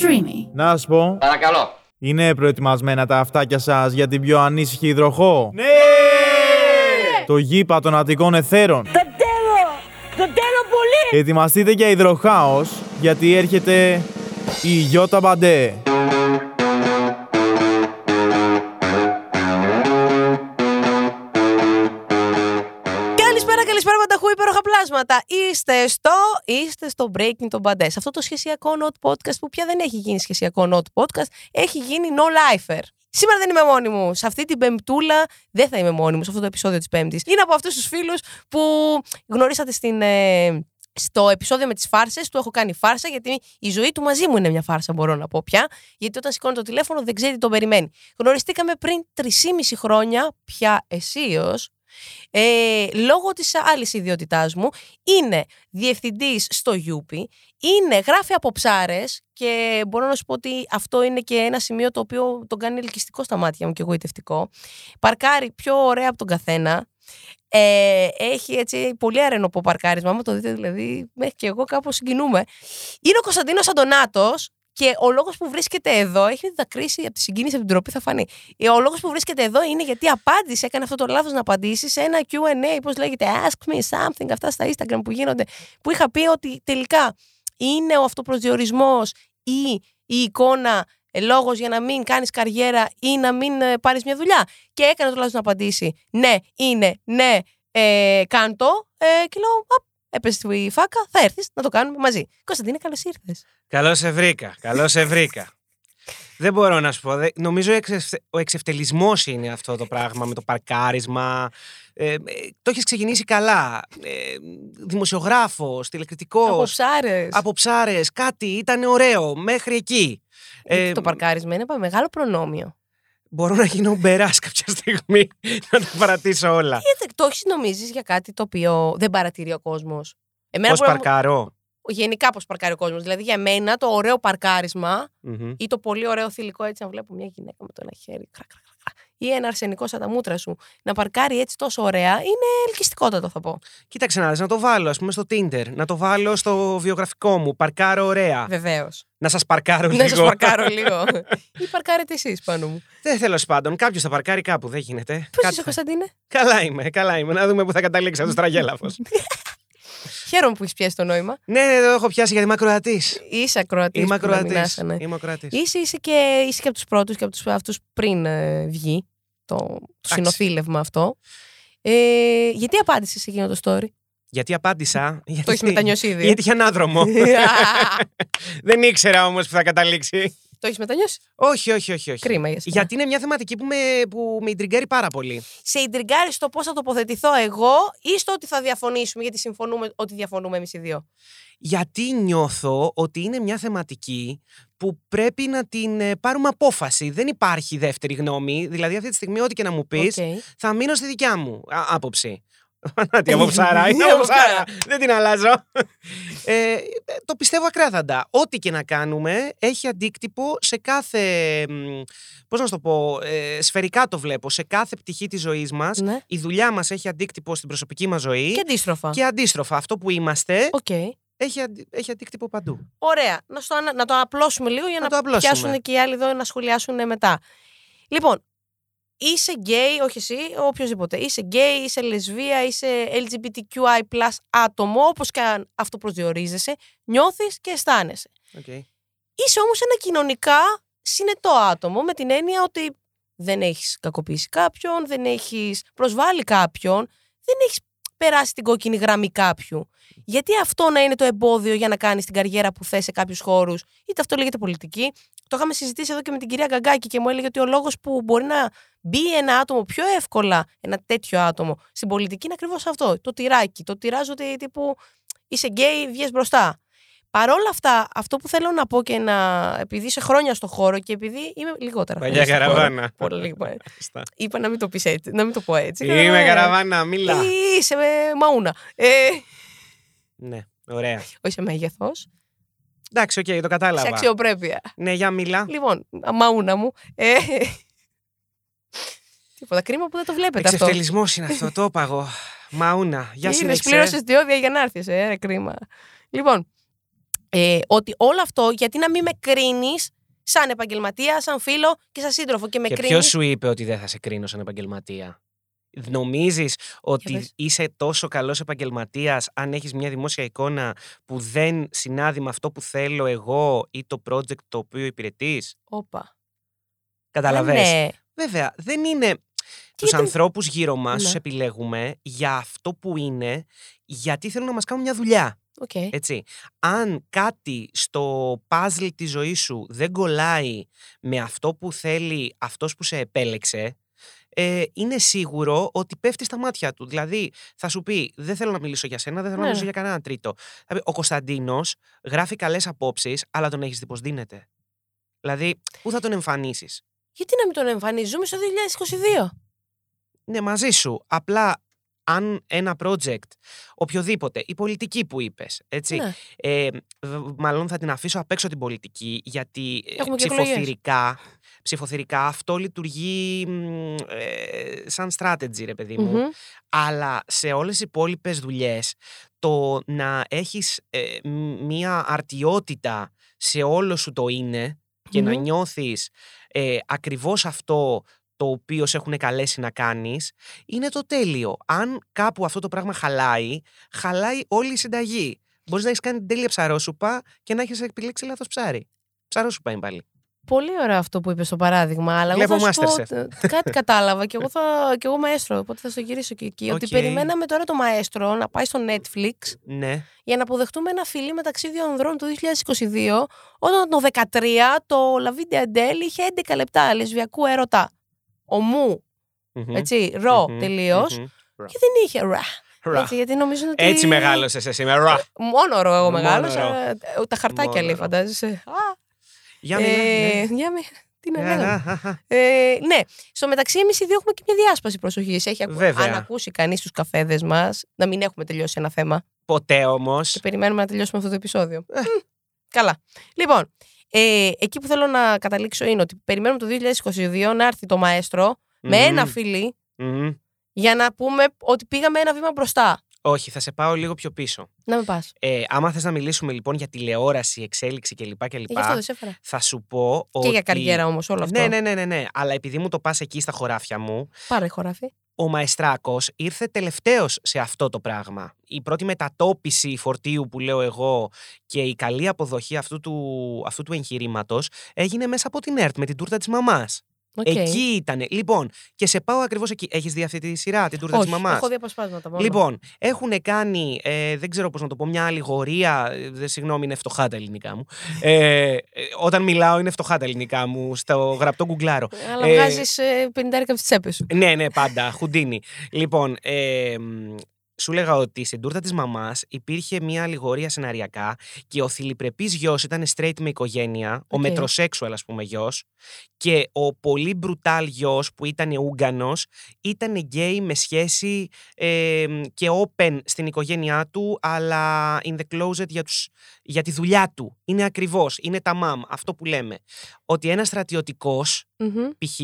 Streamy. Να σου πω, Παρακαλώ. είναι προετοιμασμένα τα αυτάκια σας για την πιο ανήσυχη υδροχό; Ναι! Το γήπα των Αττικών Εθέρων. Δεν θέλω! Δεν θέλω πολύ! Ετοιμαστείτε για υδροχάος, γιατί έρχεται η Γιώτα Μπαντέ. Υπέροχα πλάσματα. Είστε στο, είστε στο Breaking των Μπαντέ. Αυτό το σχεσιακό not podcast που πια δεν έχει γίνει σχεσιακό not podcast, έχει γίνει no lifer. Σήμερα δεν είμαι μόνη μου. Σε αυτή την πεμπτούλα δεν θα είμαι μόνη μου, σε αυτό το επεισόδιο της Πέμπτης. Είναι από αυτούς τους φίλους που γνωρίσατε στην, ε, στο επεισόδιο με τις φάρσες. Του έχω κάνει φάρσα γιατί η ζωή του μαζί μου είναι μια φάρσα, μπορώ να πω πια. Γιατί όταν σηκώνει το τηλέφωνο δεν ξέρει τι τον περιμένει. Γνωριστήκαμε πριν 3,5 χρόνια, πια αισίω, ε, λόγω της άλλης ιδιότητάς μου είναι διευθυντής στο Γιούπι, είναι, γράφει από ψάρες και μπορώ να σου πω ότι αυτό είναι και ένα σημείο το οποίο τον κάνει ελκυστικό στα μάτια μου και εγωιτευτικό. Παρκάρει πιο ωραία από τον καθένα. Ε, έχει έτσι πολύ αρενοπό παρκάρισμα. Άμα το δείτε, δηλαδή, μέχρι και εγώ κάπως συγκινούμε. Είναι ο Κωνσταντίνος Αντωνάτος και ο λόγος που βρίσκεται εδώ, έχει δακρύσει από τη συγκίνηση από την τροπή, θα φανεί. Ε, Ο λόγος που βρίσκεται εδώ είναι γιατί απάντησε, έκανε αυτό το λάθος να απαντήσει σε ένα QA, πώς λέγεται, Ask me something, αυτά στα Instagram που γίνονται, που είχα πει ότι τελικά είναι ο αυτοπροσδιορισμός ή η εικόνα ε, λόγος για να μην κάνεις καριέρα ή να μην ε, πάρεις μια δουλειά. Και έκανε το λάθος να απαντήσει ναι, είναι, ναι, ε, κάντο. Ε, και λέω, «Απ, έπεσε στη φάκα, θα έρθεις να το κάνουμε μαζί. Κωνσταντίνε, καλώς ήρθες. Καλώς σε βρήκα. Καλώς σε βρήκα. Δεν μπορώ να σου πω. δε- Νομίζω ο εξευτε- ο εξευτελισμός είναι αυτό το πράγμα με το παρκάρισμα. Ε, ε, το έχεις ξεκινήσει καλά. Ε, Δημοσιογράφος, τηλεκριτικός. Από ψάρες. Από ψάρες, κάτι ήταν ωραίο μέχρι εκεί. Ε, το παρκάρισμα είναι πα- μεγάλο προνόμιο. Μπορώ να γίνω μπεράς κάποια στιγμή να τα παρατήσω όλα. Γιατί το έχεις νομίζεις για κάτι το οποίο δεν παρατηρεί ο κόσμος; Εμένα Πώς μπορεί να μου- παρκάρω; Γενικά πώς παρκάρει ο κόσμος. Δηλαδή για μένα το ωραίο παρκάρισμα Μμμ. ή το πολύ ωραίο θηλυκό έτσι να βλέπω μια γυναίκα με το ένα χέρι. Κρακ, κρακ, κρακ, ή ένα αρσενικό σαν τα μούτρα σου να παρκάρει έτσι τόσο ωραία είναι ελκυστικότατο θα πω. Κοίταξε να δεις, να το βάλω, ας πούμε, στο Tinder. Να το βάλω στο βιογραφικό μου. Παρκάρω ωραία. Βεβαίως. Να σας παρκάρω λίγο. Να σας παρκάρω λίγο. ή παρκάρετε εσείς πάνω μου. Δεν θέλω πάντων. Κάποιος θα παρκάρει κάπου. Δεν γίνεται. Πώς Κάτι είσαι, θα- Κωνσταντίνε; Καλά είμαι, καλά είμαι. Να δούμε πού θα καταλήξει αυτό το τραγέλαφος. Χαίρομαι που έχεις πιάσει το νόημα. ναι, ναι, το έχω πιάσει γιατί είμαι ακροατής. Είσαι ακροατής. Είμαι ακροατής. Είσαι, Είμαι ακροατής. είσαι, είσαι, και, είσαι και από τους πρώτους και από τους αυτούς πριν ε, βγει το, το συνοθήλευμα αυτό. Ε, γιατί απάντησες σε εκείνο το story; Γιατί απάντησα. Γιατί... το έχεις μετανιώσει ήδη. Γιατί είχε ανάδρομο. Δεν ήξερα όμως που θα καταλήξει. Το έχεις μετανιώσει; όχι, όχι, όχι. όχι. Κρίμα για σένα. Γιατί είναι μια θεματική που με, που με ιντριγκάρει πάρα πολύ. Σε ιντριγκάρει στο πώς θα τοποθετηθώ εγώ ή στο ότι θα διαφωνήσουμε, γιατί συμφωνούμε ότι διαφωνούμε εμείς οι δύο; Γιατί νιώθω ότι είναι μια θεματική που πρέπει να την ε, πάρουμε απόφαση. Δεν υπάρχει δεύτερη γνώμη. Δηλαδή, αυτή τη στιγμή, ό,τι και να μου πεις, Οκ. θα μείνω στη δικιά μου α, άποψη. Ναι, τύπου Ψαρά, είναι Από από ψάρα. ψάρα. Δεν την αλλάζω. Ε, το πιστεύω ακράδαντα. Ό,τι και να κάνουμε έχει αντίκτυπο σε κάθε. μ, Πώς να σου το πω, ε, σφαιρικά το βλέπω. Σε κάθε πτυχή της ζωής μας. Ναι. Η δουλειά μας έχει αντίκτυπο στην προσωπική μας ζωή. Και αντίστροφα. Και αντίστροφα, αυτό που είμαστε Οκ. έχει, αντι- έχει αντίκτυπο παντού. Ωραία. Να, στο, ανα- να το απλώσουμε λίγο για Να να, το απλώσουμε. πιάσουν και οι άλλοι εδώ να σχολιάσουν μετά. Λοιπόν, είσαι γκέι, όχι εσύ, οποιοδήποτε. Είσαι γκέι, είσαι λεσβία, είσαι LGBTQI άτομο, όπως και αν αυτό προσδιορίζεσαι, νιώθεις και αισθάνεσαι. Okay. Είσαι όμως ένα κοινωνικά συνετό άτομο με την έννοια ότι δεν έχεις κακοποιήσει κάποιον, δεν έχεις προσβάλει κάποιον, δεν έχεις περάσει την κόκκινη γραμμή κάποιου. Γιατί αυτό να είναι το εμπόδιο για να κάνεις την καριέρα που θες σε κάποιους χώρους, είτε αυτό λέγεται πολιτική. Το είχαμε συζητήσει εδώ και με την κυρία Γκαγκάκη και μου έλεγε ότι ο λόγος που μπορεί να μπει ένα άτομο πιο εύκολα, ένα τέτοιο άτομο, στην πολιτική είναι ακριβώς αυτό. Το τυράκι. Το τυράζω ότι τύπου είσαι γκέι, βγες μπροστά. Παρ' όλα αυτά, αυτό που θέλω να πω και να. επειδή είσαι χρόνια στο χώρο και επειδή είμαι λιγότερα. Παλιά χρόνια στο χώρο, καραβάνα. Πολύ λίγο. ε. Είπα να μην το πεις έτσι, να μην το πω έτσι. Είμαι Ε, καραβάνα, μίλα. Είσαι ε, μαούνα. Ε, Ναι, ωραία. όχι σε μέγεθος. Εντάξει, οκ, το Σε κατάλαβα. αξιοπρέπεια. Ναι, για μίλα. Λοιπόν, μαούνα μου. Ε, τίποτα. Κρίμα που δεν το βλέπετε αυτό. Εξευτελισμός είναι αυτό, το είπα εγώ. Μαούνα, για Είναι συνέχισε. πλήρωσε διόδια για να έρθεις. Ε, ρε, κρίμα. Λοιπόν, Ε, ότι όλο αυτό γιατί να μην με κρίνεις σαν επαγγελματία, σαν φίλο και σαν σύντροφο. Και με Και κρίνεις. ποιος σου είπε ότι δεν θα σε κρίνω σαν επαγγελματία; Νομίζεις ότι πες. είσαι τόσο καλός επαγγελματίας αν έχεις μια δημόσια εικόνα που δεν συνάδει με αυτό που θέλω εγώ ή το project το οποίο υπηρετείς; Όπα. Καταλαβες; Ναι. Βέβαια, δεν είναι τους γιατί- ανθρώπους γύρω μας Ναι. τους επιλέγουμε για αυτό που είναι, γιατί θέλουν να μας κάνουν μια δουλειά. Οκ. Έτσι. Αν κάτι στο puzzle της ζωής σου δεν κολλάει με αυτό που θέλει αυτός που σε επέλεξε, ε, είναι σίγουρο ότι πέφτει στα μάτια του. Δηλαδή, θα σου πει: Δεν θέλω να μιλήσω για σένα, δεν θέλω Ναι, να μιλήσω ναι. για κανέναν τρίτο. Θα πει, Ο Κωνσταντίνος γράφει καλές απόψεις, αλλά τον έχεις δει πώς δίνεται. Δηλαδή, πού θα τον εμφανίσεις; Γιατί να μην τον εμφανίζουμε στο 2022. Ναι, μαζί σου. Απλά αν ένα project, οποιοδήποτε, η πολιτική που είπες, έτσι, Ναι. ε, β- μάλλον θα την αφήσω απ' έξω την πολιτική, γιατί ε, Έχουμε και εκλογές. Ψηφοθυρικά, ψηφοθυρικά αυτό λειτουργεί μ, ε, σαν strategy, ρε παιδί μου. Μμμ. Αλλά σε όλες τις υπόλοιπες δουλειές, το να έχεις ε, μ- μία αρτιότητα σε όλο σου το είναι και να Μμμ. νιώθεις ε, ακριβώς αυτό το οποίο σε έχουν καλέσει να κάνεις, είναι το τέλειο. Αν κάπου αυτό το πράγμα χαλάει, χαλάει όλη η συνταγή. Μπορείς να έχεις κάνει την τέλεια ψαρόσουπα και να έχεις επιλέξει λάθος ψάρι. Ψαρόσουπα είναι πάλι. Πολύ ωραίο αυτό που είπες στο παράδειγμα. Αλλά εγώ Βλέπω θα σου πω, Masterchef. ε, κάτι κατάλαβα και εγώ, θα, και εγώ μαέστρο. Οπότε θα στο γυρίσω και εκεί. Ότι Οκ. περιμέναμε τώρα το μαέστρο να πάει στο Netflix Ναι. για να αποδεχτούμε ένα φιλί μεταξύ δύο ανδρών του 2022, όταν το 2013 το La Vida Adele είχε 11 λεπτά λεσβιακού έρωτα. Ομού, Μμμ. έτσι, ρο Μμμ. τελείως. Μμμ. Και δεν είχε ρα. Ρα. Έτσι, γιατί νομίζω ότι. Έτσι μεγάλωσες εσύ με ρα. Μόνο ρο εγώ Μόνο μεγάλωσα. ρο. ε, Τα χαρτάκια Μόνο λέει, ρο. φαντάζεσαι. Α, Για μιλά, ε, ναι. για μη- Τι να Ε, λέγαμε. α, α, α. Ε, ναι. Στο μεταξύ, εμείς οι δύο έχουμε και μια διάσπαση προσοχής. Έχει ακου... Βέβαια. αν ακούσει κανείς τους καφέδες μας να μην έχουμε τελειώσει ένα θέμα. Ποτέ όμως. Και περιμένουμε να τελειώσουμε αυτό το επεισόδιο. Μμ, Καλά. Λοιπόν, ε, εκεί που θέλω να καταλήξω είναι ότι περιμένουμε το 2022 να έρθει το μαέστρο με Μμμ. ένα φιλί Μμμ. για να πούμε ότι πήγαμε ένα βήμα μπροστά. Όχι, θα σε πάω λίγο πιο πίσω. Να με πας. Ε, άμα θες να μιλήσουμε λοιπόν για τηλεόραση, εξέλιξη κλπ. Γι' αυτό δεν σε έφερα. θα σου πω ότι... Και για καριέρα όμως όλο αυτό. Ναι, ναι, ναι, ναι, ναι. Αλλά επειδή μου το πας εκεί στα χωράφια μου, Πάρε χωράφι. ο Μαεστράκος ήρθε τελευταίος σε αυτό το πράγμα. Η πρώτη μετατόπιση φορτίου που λέω εγώ και η καλή αποδοχή αυτού του, αυτού του εγχειρήματος έγινε μέσα από την ΕΡΤ με την τούρτα της μαμάς. Οκ. Εκεί ήταν. Λοιπόν, και σε πάω ακριβώς εκεί. Έχεις δει αυτή τη σειρά, την τούρτα Όχι, της μαμάς; έχω δει αποσπάσματα μόνο. Λοιπόν, έχουν κάνει, ε, δεν ξέρω πώς να το πω, μια αλληγορία. ε, δε- συγγνώμη, είναι φτωχά τα ελληνικά μου. Ε, ε, όταν μιλάω, είναι φτωχά τα ελληνικά μου. Στο γραπτό γκουγκλάρω. Αλλά Ε, βγάζεις 50 από τις τσέπες σου. Ναι, ναι, πάντα. Χουντίνι. λοιπόν, ε, μ, σου λέγα ότι στην τούρτα της μαμάς υπήρχε μια αλληγορία σεναριακά και ο θηλυπρεπής γιος ήταν straight με οικογένεια, ο OK. metrosexual ας πούμε γιος και ο πολύ brutal γιος που ήταν ούγκανος ήταν γκέι με σχέση ε, μ, και open στην οικογένειά του αλλά in the closet για, τους, για τη δουλειά του. Είναι ακριβώς, είναι τα μαμ, αυτό που λέμε. Ότι ένας στρατιωτικός Μμμ. π.χ.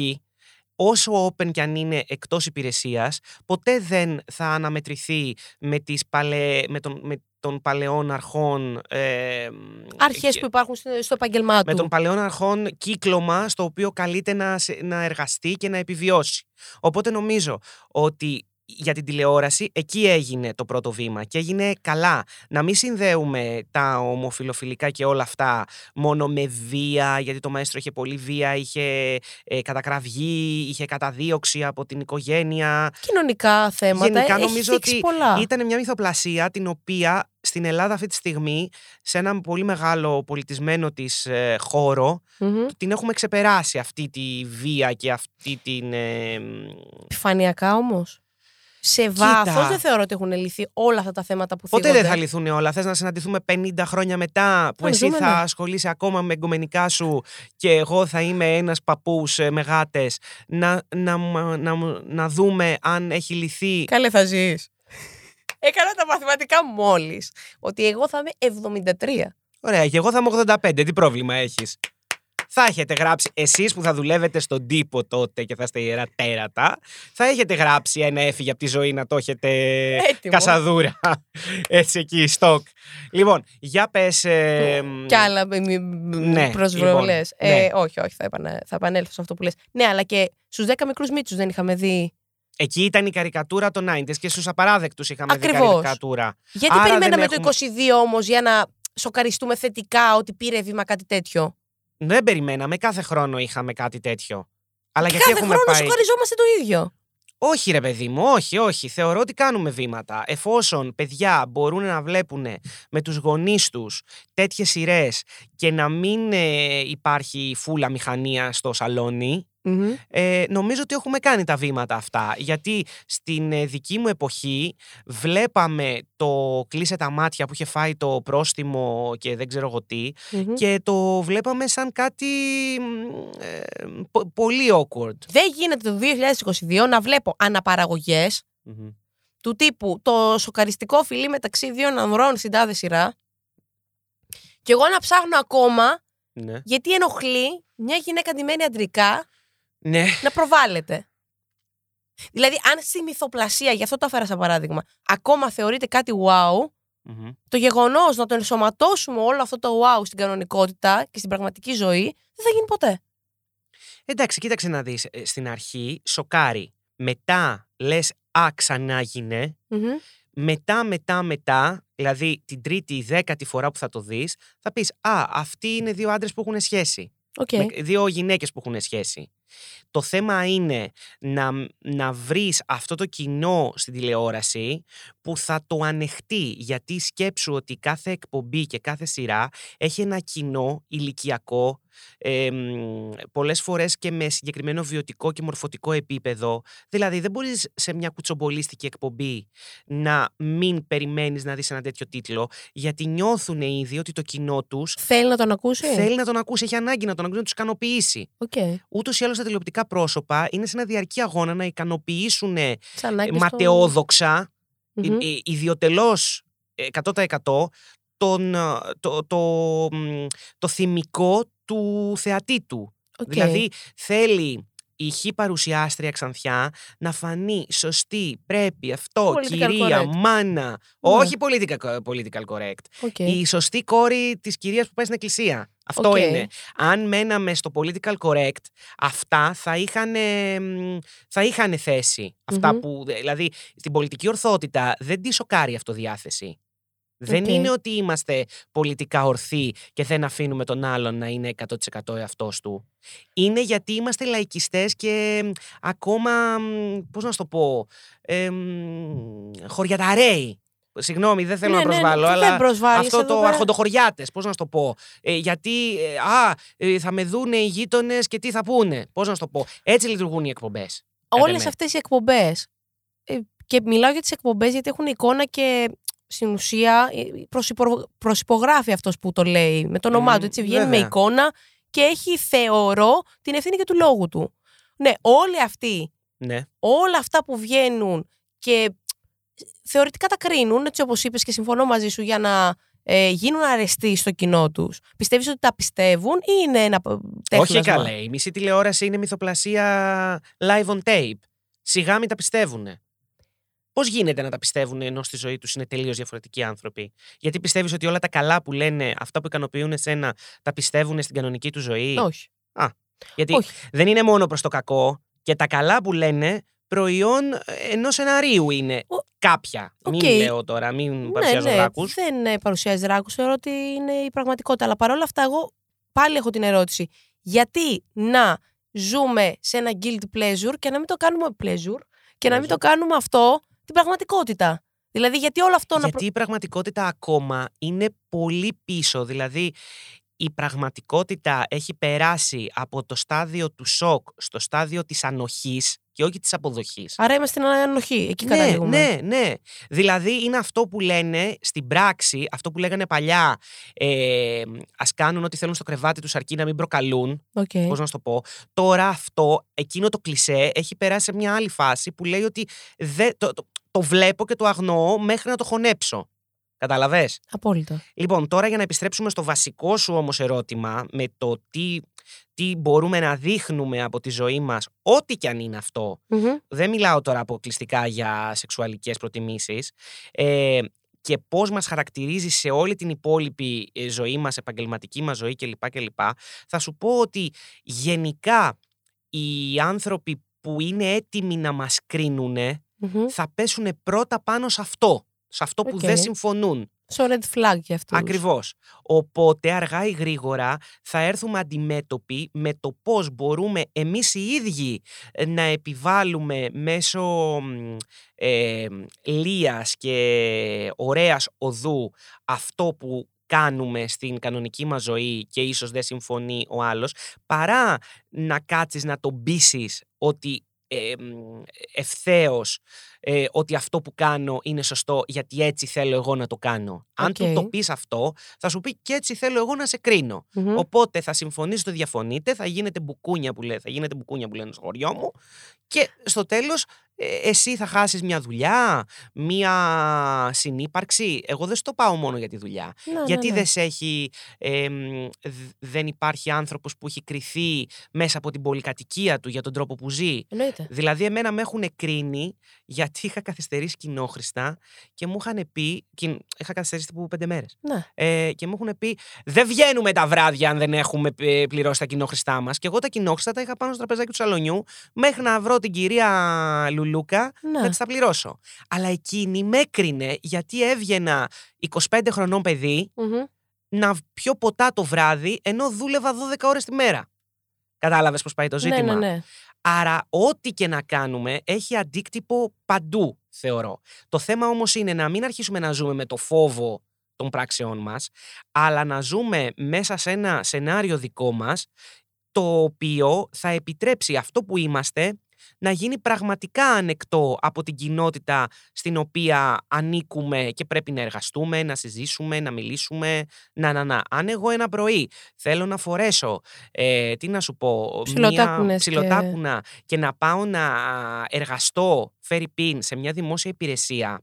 όσο open κι αν είναι εκτός υπηρεσίας, ποτέ δεν θα αναμετρηθεί με, τις παλαι... με, τον... με των παλαιών αρχών... Ε, Αρχές και- που υπάρχουν στο στο επάγγελμά του. με των παλαιών αρχών κύκλωμα στο οποίο καλείται να, σε- να εργαστεί και να επιβιώσει. Οπότε νομίζω ότι για την τηλεόραση εκεί έγινε το πρώτο βήμα και έγινε καλά. Να μην συνδέουμε τα ομοφιλοφιλικά και όλα αυτά μόνο με βία, γιατί το μαέστρο είχε πολύ βία, είχε ε, κατακραυγή, είχε καταδίωξη από την οικογένεια. Κοινωνικά θέματα. Γενικά έχει νομίζω θίξει ότι πολλά. Ήταν μια μυθοπλασία την οποία στην Ελλάδα αυτή τη στιγμή, σε έναν πολύ μεγάλο πολιτισμένο της ε, χώρο, Μμμ. την έχουμε ξεπεράσει αυτή τη βία και αυτή την... ε, μ, Επιφανειακά όμως. Σε βάθος δεν θεωρώ ότι έχουν λυθεί όλα αυτά τα θέματα που Ποτέ θίγονται. δεν θα λυθούν όλα. Θες να συναντηθούμε 50 χρόνια μετά που Θα εσύ ζούμε, θα ναι. ασχολείσαι ακόμα με εγκομενικά σου και εγώ θα είμαι ένας παππούς ε, με γάτες να, να, μ- να, μ- να δούμε αν έχει λυθεί. Καλέ θα ζεις. Έκανα τα μαθηματικά μόλις. Ότι εγώ θα είμαι 73. Ωραία, και εγώ θα είμαι 85. Τι πρόβλημα έχεις; Θα έχετε γράψει, εσείς που θα δουλεύετε στον τύπο τότε και θα είστε ιερά τέρατα, θα έχετε γράψει ένα έφυγε από τη ζωή να το έχετε Έτοιμο. κασαδούρα. Έτσι εκεί, στόκ. Λοιπόν, για πες. Ε, Κι άλλα ναι, ναι, προσβολές. λοιπόν, ε, ναι. Όχι, όχι, θα, επανα... θα επανέλθω σε αυτό που λες. Ναι, αλλά και στους 10 μικρούς μίτσου δεν είχαμε δει. Εκεί ήταν η καρικατούρα των 90s και στους απαράδεκτους είχαμε Ακριβώς. δει καρικατούρα. Γιατί Άρα δεν περιμέναμε έχουμε- το 22 όμως για να σοκαριστούμε θετικά ότι πήρε βήμα κάτι τέτοιο; Δεν περιμέναμε, κάθε χρόνο είχαμε κάτι τέτοιο. Αλλά γιατί Κάθε έχουμε χρόνο πάει. σοκαριζόμαστε το ίδιο. Όχι, ρε παιδί μου, όχι, όχι. Θεωρώ ότι κάνουμε βήματα. Εφόσον παιδιά μπορούν να βλέπουν με τους γονείς τους τέτοιες σειρές και να μην ε, υπάρχει φούλα μηχανία στο σαλόνι, Μμμ. ε, νομίζω ότι έχουμε κάνει τα βήματα αυτά. Γιατί στην ε, δική μου εποχή βλέπαμε το κλείσε τα μάτια που είχε φάει το πρόστιμο και δεν ξέρω εγώ τι Μμμ. και το βλέπαμε σαν κάτι μ, ε, πο- πολύ awkward. Δεν γίνεται το 2022 να βλέπω αναπαραγωγές Μμμ. του τύπου το σοκαριστικό φιλί μεταξύ δύο ανδρών στην τάδε σειρά και εγώ να ψάχνω ακόμα Ναι. γιατί ενοχλεί μια γυναίκα ντυμένη αντρικά ναι. να προβάλλεται. Δηλαδή, αν στη μυθοπλασία, γι' αυτό το έφερα σαν παράδειγμα, ακόμα θεωρείται κάτι wow, Μμμ. το γεγονός να το ενσωματώσουμε όλο αυτό το wow στην κανονικότητα και στην πραγματική ζωή δεν θα γίνει ποτέ. Εντάξει, κοίταξε να δεις. ε, Στην αρχή σοκάρει. Μετά λες «Α, ξαναέγινε». Μμμ. Μετά, μετά, μετά, δηλαδή την τρίτη ή δέκατη φορά που θα το δεις, θα πεις «Α, αυτοί είναι δύο άντρες που έχουν σχέση». Οκ. Με- δύο γυναίκες που έχουν σχέση. Το θέμα είναι να, να βρεις αυτό το κοινό στην τηλεόραση που θα το ανεχτεί. Γιατί σκέψου ότι κάθε εκπομπή και κάθε σειρά έχει ένα κοινό ηλικιακό, ε, μ, πολλές φορές και με συγκεκριμένο βιωτικό και μορφωτικό επίπεδο. Δηλαδή δεν μπορείς σε μια κουτσομπολίστικη εκπομπή να μην περιμένεις να δεις ένα τέτοιο τίτλο γιατί νιώθουν ήδη ότι το κοινό τους Θέλει να τον ακούσει. θέλει να τον ακούσει, έχει ανάγκη να τον ακούσει, να τους ικανοποιήσει. Οκ. Ούτως ή άλλως τα τηλεοπτικά πρόσωπα είναι σε ένα διαρκή αγώνα να ικανοποιήσουν ε, Τις ανάγκες ματαιόδοξα, των- Μμμ. ιδιοτελώς 100% τον, ε, το, το, μ, το θυμικό του θεατή του. Οκ. Δηλαδή θέλει η Χ παρουσιάστρια ξανθιά να φανεί σωστή, πρέπει, αυτό, Political κυρία, correct. μάνα. Όχι political, political correct. OK. Η σωστή κόρη της κυρίας που πάει στην εκκλησία. Αυτό Οκ. είναι. Αν μέναμε στο political correct, αυτά θα είχαν, θα είχαν θέση. Αυτά Μμμ. που, δηλαδή, στην πολιτική ορθότητα δεν τη σοκάρει αυτοδιάθεση. Δεν Οκ. είναι ότι είμαστε πολιτικά ορθοί και δεν αφήνουμε τον άλλον να είναι 100% εαυτός του. Είναι γιατί είμαστε λαϊκιστές και μ, ακόμα, μ, πώς να σου το πω, ε, μ, χωριαταρέοι. Συγγνώμη, δεν θέλω Ναι, να ναι, ναι, προσβάλλω, δεν αλλά προσβάλλεις αυτό εδώ το πέρα. αρχοντοχωριάτες, πώς να σου το πω. Ε, γιατί, ε, α, ε, θα με δούνε οι γείτονες και τι θα πούνε. Πώς να σου το πω. Έτσι λειτουργούν οι εκπομπές. κατά Όλες εμέ. αυτές οι εκπομπές. Και μιλάω για τις εκπομπές γιατί έχουν εικόνα και στην ουσία ε, προσυπο- προσυπογράφει αυτός που το λέει με το όνομά Μμμ, του. Έτσι βγαίνει με βέβαια. εικόνα και έχει, θεωρώ, την ευθύνη και του λόγου του. Ναι, όλοι αυτοί, Ναι. όλα αυτά που βγαίνουν και θεωρητικά τα κρίνουν, έτσι όπως είπες και συμφωνώ μαζί σου, για να ε, γίνουν αρεστοί στο κοινό τους. Πιστεύεις ότι τα πιστεύουν ή είναι ένα ε, τέχνασμα. Όχι καλέ. Η μισή τηλεόραση είναι μυθοπλασία live on tape. Σιγά μην τα πιστεύουν. Πώς γίνεται να τα πιστεύουν ενώ στη ζωή τους είναι τελείως διαφορετικοί άνθρωποι; Γιατί πιστεύεις ότι όλα τα καλά που λένε, αυτά που ικανοποιούν εσένα, τα πιστεύουν στην κανονική του ζωή; Όχι. Γιατί όχι. δεν είναι μόνο προς το κακό. Και τα καλά που λένε προϊόν ενός σεναρίου είναι. Ο- Κάποια. Οκ. Μην λέω τώρα, μην παρουσιάζω ναι, δράκους. Δεν ε, παρουσιάζει δράκους. Θεωρώ ότι είναι η πραγματικότητα. Αλλά παρόλα αυτά, εγώ πάλι έχω την ερώτηση. Γιατί να ζούμε σε ένα guilt pleasure και να μην το κάνουμε pleasure και να μην Pleasure. το κάνουμε αυτό την πραγματικότητα; Δηλαδή, γιατί όλο αυτό να. Γιατί προ- η πραγματικότητα ακόμα είναι πολύ πίσω. Δηλαδή, η πραγματικότητα έχει περάσει από το στάδιο του σοκ στο στάδιο της ανοχής και όχι της αποδοχής. Άρα είμαστε στην ανοχή. Εκεί Ναι, καταλήγουμε. ναι, ναι. Δηλαδή είναι αυτό που λένε στην πράξη, αυτό που λέγανε παλιά, ε, ας κάνουν ό,τι θέλουν στο κρεβάτι τους αρκεί να μην προκαλούν, Οκ. πώς να σου το πω. Τώρα αυτό, εκείνο το κλισέ, έχει περάσει σε μια άλλη φάση που λέει ότι δε, το, το, το βλέπω και το αγνοώ μέχρι να το χωνέψω. Καταλαβες; Απόλυτα. Λοιπόν, τώρα για να επιστρέψουμε στο βασικό σου όμως ερώτημα με το τι, τι μπορούμε να δείχνουμε από τη ζωή μας, ό,τι και αν είναι αυτό. Μμμ. Δεν μιλάω τώρα αποκλειστικά για σεξουαλικές προτιμήσεις. Ε, και πώς μας χαρακτηρίζει σε όλη την υπόλοιπη ε, ζωή μας, επαγγελματική μας ζωή κλπ. κλπ. Θα σου πω ότι γενικά οι άνθρωποι που είναι έτοιμοι να μας κρίνουν Μμμ. θα πέσουν πρώτα πάνω σε αυτό. Σε αυτό που Οκ. δεν συμφωνούν. Στο red flag για αυτούς. Ακριβώς. Οπότε αργά ή γρήγορα θα έρθουμε αντιμέτωποι με το πώς μπορούμε εμείς οι ίδιοι ε, να επιβάλλουμε μέσω μ, ε, λείας και ωραίας οδού αυτό που κάνουμε στην κανονική μας ζωή και ίσως δεν συμφωνεί ο άλλος παρά να κάτσεις να τον πείσεις ότι ε, μ, ευθέως ε, ότι αυτό που κάνω είναι σωστό γιατί έτσι θέλω εγώ να το κάνω. Αν του Οκ. το πεις αυτό θα σου πει και έτσι θέλω εγώ να σε κρίνω. Μμμ. Οπότε θα συμφωνήσετε, διαφωνείτε, θα γίνετε μπουκούνια που, λέ, θα γίνετε μπουκούνια που λένε στο χωριό μου και στο τέλος ε, εσύ θα χάσεις μια δουλειά, μια συνύπαρξη. Εγώ δεν στο πάω μόνο για τη δουλειά. Ναι, ναι, Γιατί ναι. δεν σε έχει, ε, μ, δ- δεν υπάρχει άνθρωπος που έχει κριθεί μέσα από την πολυκατοικία του για τον τρόπο που ζει. Εννοείται. Δηλαδή, εμένα με έχουν κρίνει γιατί είχα καθυστερήσει κοινόχρηστα και μου είχαν πει. κιν- Είχα καθυστερήσει τύπου πέντε μέρες. Ναι. Ε, και μου έχουν πει: Δεν βγαίνουμε τα βράδια αν δεν έχουμε ε, πληρώσει τα κοινόχρηστά μας. Και εγώ τα κοινόχρηστα τα είχα πάνω στο τραπεζάκι του σαλονιού μέχρι να βρω την κυρία Λουλούκα Ναι. να της τα πληρώσω. Αλλά εκείνη με έκρινε γιατί έβγαινα 25 χρονών παιδί Μμμ. να πιω ποτά το βράδυ ενώ δούλευα 12 ώρες τη μέρα. Κατάλαβες πώς πάει το ζήτημα. Ναι, ναι, ναι. Άρα, ό,τι και να κάνουμε έχει αντίκτυπο παντού, θεωρώ. Το θέμα όμως είναι να μην αρχίσουμε να ζούμε με το φόβο των πράξεών μας, αλλά να ζούμε μέσα σε ένα σενάριο δικό μας, το οποίο θα επιτρέψει αυτό που είμαστε να γίνει πραγματικά ανεκτό από την κοινότητα στην οποία ανήκουμε και πρέπει να εργαστούμε, να συζήσουμε, να μιλήσουμε. Να, να, να. Αν εγώ ένα πρωί θέλω να φορέσω, ε, τι να σου πω, Ψιλοτάκουνες και- ψιλοτάκουνα και να πάω να εργαστώ, φέρει πίν, σε μια δημόσια υπηρεσία,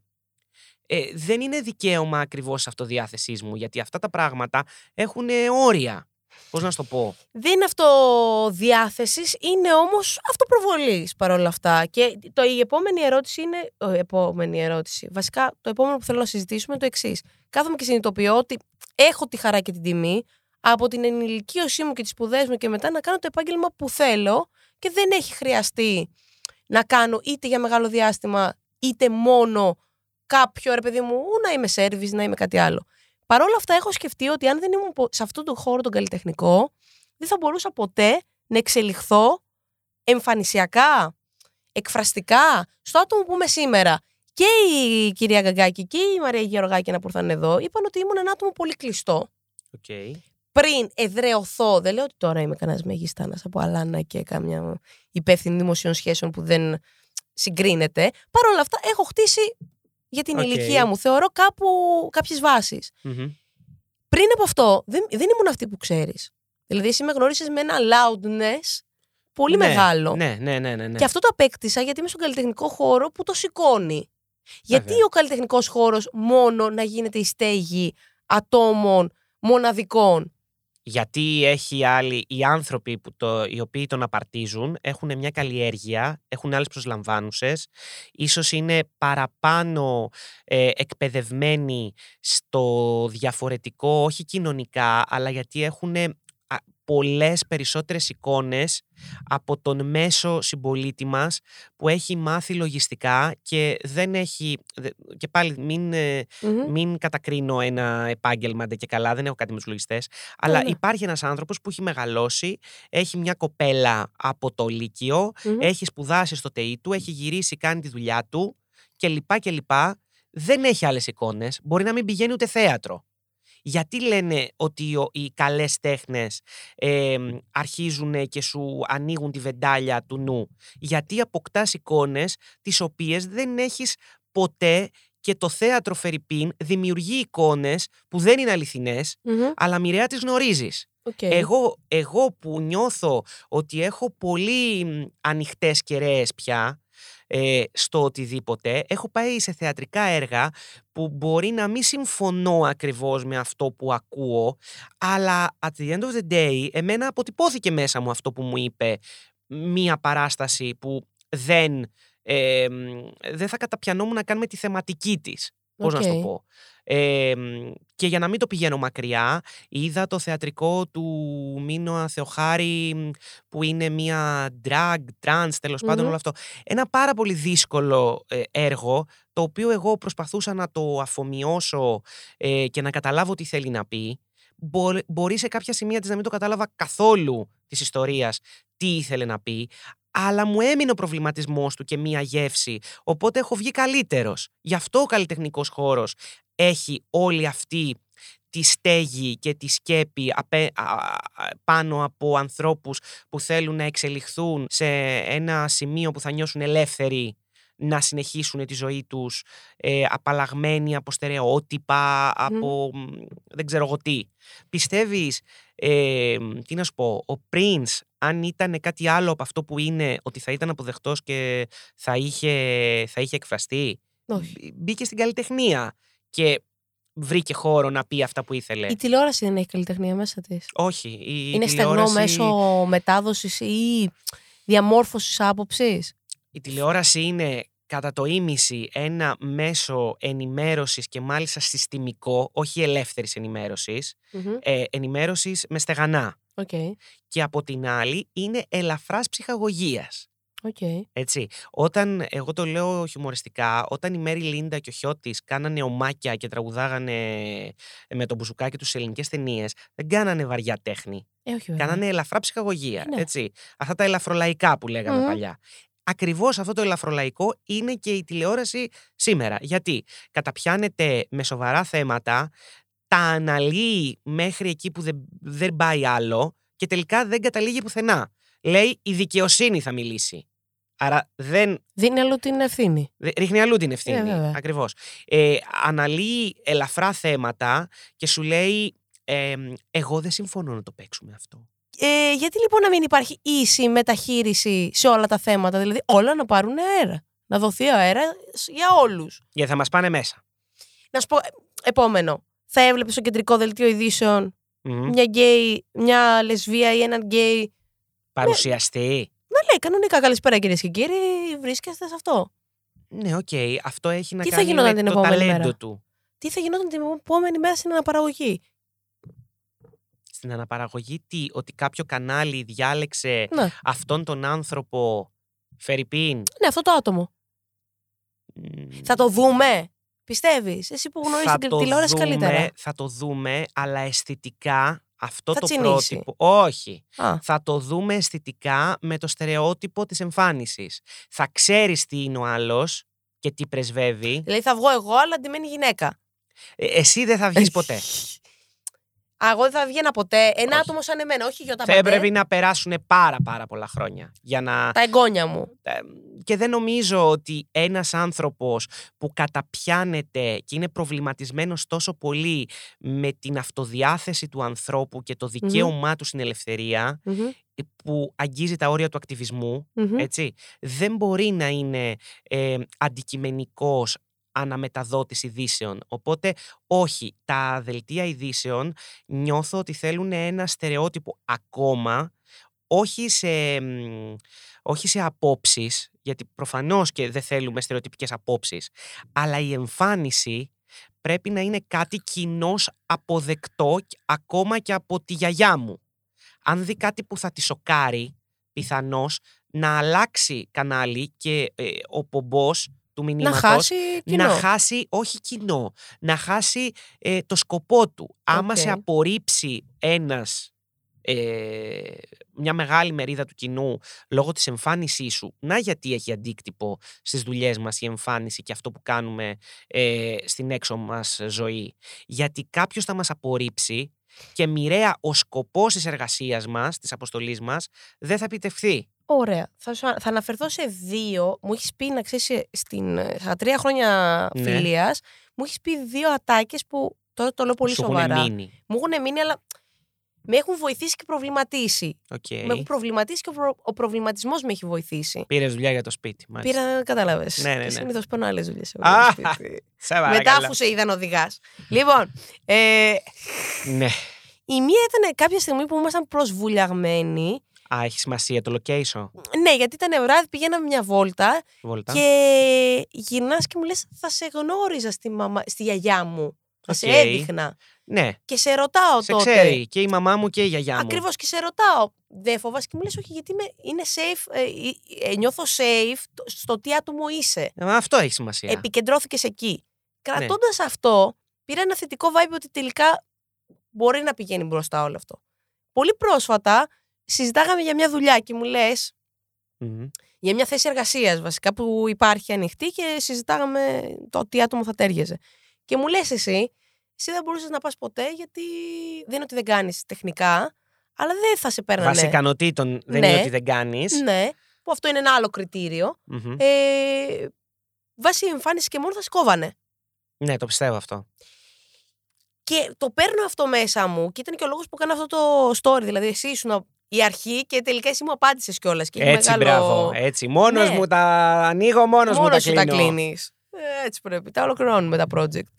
ε, δεν είναι δικαίωμα ακριβώς αυτοδιάθεσής μου, γιατί αυτά τα πράγματα έχουν όρια. Πώς να σου το πω; Δεν είναι αυτό διάθεση, είναι όμως αυτοπροβολής παρόλα αυτά. Και το, η επόμενη ερώτηση είναι. Ο, επόμενη ερώτηση. Βασικά, το επόμενο που θέλω να συζητήσουμε είναι το εξής. Κάθομαι και συνειδητοποιώ ότι έχω τη χαρά και την τιμή από την ενηλικίωσή μου και τις σπουδές μου και μετά να κάνω το επάγγελμα που θέλω και δεν έχει χρειαστεί να κάνω είτε για μεγάλο διάστημα είτε μόνο κάποιο ρε παιδί μου να είμαι service, να είμαι κάτι άλλο. Παρ' όλα αυτά έχω σκεφτεί ότι αν δεν ήμουν πο- σε αυτόν τον χώρο τον καλλιτεχνικό δεν θα μπορούσα ποτέ να εξελιχθώ εμφανισιακά, εκφραστικά στο άτομο που είμαι σήμερα. Και η κυρία Γκαγκάκη και η Μαρία Γεωργάκη που ήρθαν εδώ είπαν ότι ήμουν ένα άτομο πολύ κλειστό. Okay. Πριν εδρεωθώ, δεν λέω ότι τώρα είμαι κανένας μεγιστάνας από Αλάνα και κάμια υπεύθυνη δημοσίων σχέσεων που δεν συγκρίνεται. Παρ' όλα αυτά έχω χτίσει για την Οκ. ηλικία μου, θεωρώ κάπου κάποιες βάσεις. Πριν από αυτό, δεν, δεν ήμουν αυτή που ξέρεις. Δηλαδή, εσύ με γνώρισες με ένα loudness πολύ ναι, μεγάλο. Ναι, ναι, ναι, ναι, ναι. Και αυτό το απέκτησα γιατί είμαι στον καλλιτεχνικό χώρο που το σηκώνει. Γιατί Βέβαια. ο καλλιτεχνικός χώρος μόνο να γίνεται η στέγη ατόμων μοναδικών; Γιατί έχει άλλοι, οι άνθρωποι που το, οι οποίοι τον απαρτίζουν έχουν μια καλλιέργεια, έχουν άλλες προσλαμβάνουσες, ίσως είναι παραπάνω ε, εκπαιδευμένοι στο διαφορετικό, όχι κοινωνικά, αλλά γιατί έχουν α, πολλές περισσότερες εικόνες από τον μέσο συμπολίτη μας που έχει μάθει λογιστικά και δεν έχει, δε- και πάλι μην, ε, Μμμ. μην κατακρίνω ένα επάγγελμα ντε και καλά, δεν έχω κάτι με τους λογιστές, αλλά ναι. υπάρχει ένας άνθρωπος που έχει μεγαλώσει, έχει μια κοπέλα από το Λύκειο, Μμμ. έχει σπουδάσει στο ΤΕΙ του, έχει γυρίσει, κάνει τη δουλειά του και λοιπά και λοιπά. Δεν έχει άλλες εικόνες, μπορεί να μην πηγαίνει ούτε θέατρο. Γιατί λένε ότι ο- οι καλές τέχνες ε, αρχίζουν και σου ανοίγουν τη βεντάλια του νου; Γιατί αποκτάς εικόνες τις οποίες δεν έχεις ποτέ και το θέατρο φερειπείν δημιουργεί εικόνες που δεν είναι αληθινές, Μμμ. αλλά μοιραία τις γνωρίζεις. Οκ. Εγώ, εγώ που νιώθω ότι έχω πολύ μ, ανοιχτές κεραίες πια, ε, στο οτιδήποτε. Έχω πάει σε θεατρικά έργα που μπορεί να μην συμφωνώ ακριβώς με αυτό που ακούω, αλλά at the end of the day, εμένα αποτυπώθηκε μέσα μου αυτό που μου είπε μία παράσταση που δεν, ε, δεν θα καταπιανόμουν να κάνουμε τη θεματική της. Πώς να σου το Οκ. πω. Ε, και για να μην το πηγαίνω μακριά, είδα το θεατρικό του Μίνωα Θεοχάρη μ, που είναι μια drag, trans, τέλος πάντων Μμμ. όλο αυτό. Ένα πάρα πολύ δύσκολο ε, έργο, το οποίο εγώ προσπαθούσα να το αφομοιώσω ε, και να καταλάβω τι θέλει να πει. Μπο- Μπορεί σε κάποια σημεία της να μην το κατάλαβα καθόλου της ιστορίας τι ήθελε να πει, αλλά μου έμεινε ο προβληματισμός του και μία γεύση, οπότε έχω βγει καλύτερος. Γι' αυτό ο καλλιτεχνικός χώρος έχει όλη αυτή τη στέγη και τη σκέπη απέ- α- α- πάνω από ανθρώπους που θέλουν να εξελιχθούν σε ένα σημείο που θα νιώσουν ελεύθεροι να συνεχίσουν τη ζωή τους ε, απαλλαγμένοι από στερεότυπα, από μ, δεν ξέρω εγώ τι. Πιστεύεις, ε, τι να σου πω, ο Prince αν ήταν κάτι άλλο από αυτό που είναι ότι θα ήταν αποδεκτός και θα είχε, θα είχε εκφραστεί. Όχι. Μπ- Μπήκε στην καλλιτεχνία και βρήκε χώρο να πει αυτά που ήθελε. Η τηλεόραση δεν έχει καλλιτεχνία μέσα της. Όχι. Η Είναι στεγνό τηλεόραση- μέσω μετάδοσης ή διαμόρφωσης άποψης; Η τηλεόραση είναι κατά το ήμισυ ένα μέσο ενημέρωσης και μάλιστα συστημικό, όχι ελεύθερης ενημέρωσης, ε, ενημέρωσης με στεγανά. Οκ. Και από την άλλη είναι ελαφράς ψυχαγωγίας. Οκ. Έτσι. Όταν, εγώ το λέω χιουμοριστικά, όταν η Μαίρη Λίντα και ο Χιώτης κάνανε ωμάκια και τραγουδάγανε με τον μπουζουκάκι τους σε ελληνικές ταινίες, δεν κάνανε βαριά τέχνη. Ε, όχι βέβαια. Κάνανε ελαφρά ψυχαγωγία. Ναι. Έτσι. Αυτά τα ελαφρολαϊκά που λέγαμε Μμμ. παλιά. Ακριβώς αυτό το ελαφρολαϊκό είναι και η τηλεόραση σήμερα. Γιατί καταπιάνεται με σοβαρά θέματα, τα αναλύει μέχρι εκεί που δεν, δεν πάει άλλο και τελικά δεν καταλήγει πουθενά. Λέει η δικαιοσύνη θα μιλήσει. Άρα δεν Δίνει αλλού την ευθύνη. Δε- Ρίχνει αλλού την ευθύνη. βέβαια. Ακριβώς. Ε, αναλύει ελαφρά θέματα και σου λέει. ε, εγώ δεν συμφωνώ να το παίξουμε αυτό. Ε, γιατί λοιπόν να μην υπάρχει ίση μεταχείριση σε όλα τα θέματα, δηλαδή όλα να πάρουν αέρα. Να δοθεί αέρα για όλους. Γιατί θα μας πάνε μέσα. Να σου πω, ε, επόμενο. Θα έβλεπες στο κεντρικό δελτίο ειδήσεων Μμμ. μια γκέι, μια λεσβία ή έναν γκέι. Παρουσιαστή. Να λέει κανονικά καλησπέρα κυρίες και κύριοι, βρίσκεστε σε αυτό. Ναι, οκ. Αυτό έχει να Τι θα κάνει γινόταν με την το επόμενη ταλέντο μέρα; του. Τι θα γινόταν την επόμενη μέρα στην αναπαραγωγή; Στην αναπαραγωγή τι, ότι κάποιο κανάλι διάλεξε Ναι, αυτόν τον άνθρωπο φερειπείν; ναι αυτό το άτομο. Θα το δούμε. Πιστεύεις, εσύ που γνωρίζεις θα την το τηλεόραση δούμε, καλύτερα. Θα το δούμε, αλλά αισθητικά αυτό Θα το τσινήσει. πρότυπο. Όχι. Α, θα το δούμε αισθητικά με το στερεότυπο της εμφάνισης. Θα ξέρεις τι είναι ο άλλος και τι πρεσβεύει. δηλαδή θα βγω εγώ, αλλά αντιμένει γυναίκα. Ε, εσύ δεν θα βγεις ποτέ. Α, εγώ δεν θα βγαίνα ποτέ. Ένα Όχι. άτομο σαν εμένα, όχι γιώτα θα έπρεπε να περάσουν πάρα πάρα πολλά χρόνια για να... Τα εγγόνια μου. Ε, Και δεν νομίζω ότι ένας άνθρωπος που καταπιάνεται και είναι προβληματισμένος τόσο πολύ με την αυτοδιάθεση του ανθρώπου και το δικαίωμά του στην ελευθερία Μμμ, που αγγίζει τα όρια του ακτιβισμού μμμ. έτσι, δεν μπορεί να είναι ε, αντικειμενικός αναμεταδότης ειδήσεων. Οπότε, όχι, τα δελτία ειδήσεων νιώθω ότι θέλουν ένα στερεότυπο ακόμα, όχι σε, μ, όχι σε απόψεις, γιατί προφανώς και δεν θέλουμε στερεοτυπικές απόψεις, αλλά η εμφάνιση πρέπει να είναι κάτι κοινώς αποδεκτό ακόμα και από τη γιαγιά μου. Αν δει κάτι που θα τη σοκάρει, πιθανώς να αλλάξει κανάλι και ε, ο πομπός του Να μηνύματος χάσει κοινό. να χάσει, όχι κοινό, να χάσει ε, το σκοπό του. Άμα σε Οκ. απορρίψει ένας, ε, μια μεγάλη μερίδα του κοινού λόγω της εμφάνισής σου, να γιατί έχει αντίκτυπο στις δουλειές μας η εμφάνιση και αυτό που κάνουμε ε, στην έξω μας ζωή. Γιατί κάποιος θα μας απορρίψει και μοιραία ο σκοπός της εργασίας μας, της αποστολής μας, δεν θα επιτευχθεί. Ωραία. Θα, σου, θα αναφερθώ σε δύο. Μου έχεις πει να ξέρεις, στην, στα τρία χρόνια Ναι. φιλίας, μου έχεις πει δύο ατάκες που τώρα το λέω πολύ Σου έχουν σοβαρά. μείνει. Μου έχουν μείνει, αλλά με έχουν βοηθήσει και προβληματίσει. Οκ. Με έχουν προβληματίσει και ο, προ... ο προβληματισμός με έχει βοηθήσει. Πήρες δουλειά για το σπίτι. μάλιστα. Πήρα, κατάλαβες. Ναι, ναι, ναι. Συνήθως παίρνω άλλες δουλειές. Α, Σε Μετά παρακαλώ. αφού σε είδαν οδηγάς. λοιπόν, ε, Ναι. η μία ήταν κάποια στιγμή που ήμασταν προς Βουλιαγμένη. Α, έχεις σημασία το location. Ναι, γιατί ήταν βράδυ, πηγαίναμε μια βόλτα Βόλτα. και γυρνάς και μου λες θα σε γνώριζα στη, μαμα... στη γιαγιά μου. Θα σε Οκ. έδειχνα. Ναι, Και σε ρωτάω σε τότε. ξέρει και η μαμά μου και η γιαγιά μου. Ακριβώς και σε ρωτάω. Δεν φοβάσαι και μου λες όχι γιατί είμαι, είναι safe, ε, ε, ε, νιώθω safe το- στο τι άτομο είσαι. Ε, Αυτό έχει σημασία. Επικεντρώθηκες εκεί. Ναι. Κρατώντας αυτό, πήρα ένα θετικό vibe ότι τελικά μπορεί να πηγαίνει μπροστά όλο αυτό. Πολύ πρόσφατα συζητάγαμε για μια δουλειά και μου λες Μμμ. για μια θέση εργασίας βασικά που υπάρχει ανοιχτή και συζητάγαμε το τι άτομο θα τέριαζε. Και μου λες εσύ, εσύ δεν μπορούσες να πας ποτέ γιατί δεν είναι ότι δεν κάνεις τεχνικά, αλλά δεν θα σε παίρνανε. Βάσει ικανοτήτων δεν Ναι. είναι ότι δεν κάνεις. Ναι, που αυτό είναι ένα άλλο κριτήριο. Ε, βάσει εμφάνισης και μόνος θα σε κόβανε. Ναι, το πιστεύω αυτό. Και το παίρνω αυτό μέσα μου και ήταν και ο λόγος που έκανα αυτό το story. Δηλαδή, εσύ ήσουν η αρχή και τελικά εσύ μου απάντησες κιόλας. Έτσι, μπράβο. Έτσι. Μόνος Ναι. μου τα ανοίγω, μόνος μου τα Μόνος σου τα κλείνω. κλείνεις. Έτσι πρέπει. Τα ολοκληρώνουμε τα project.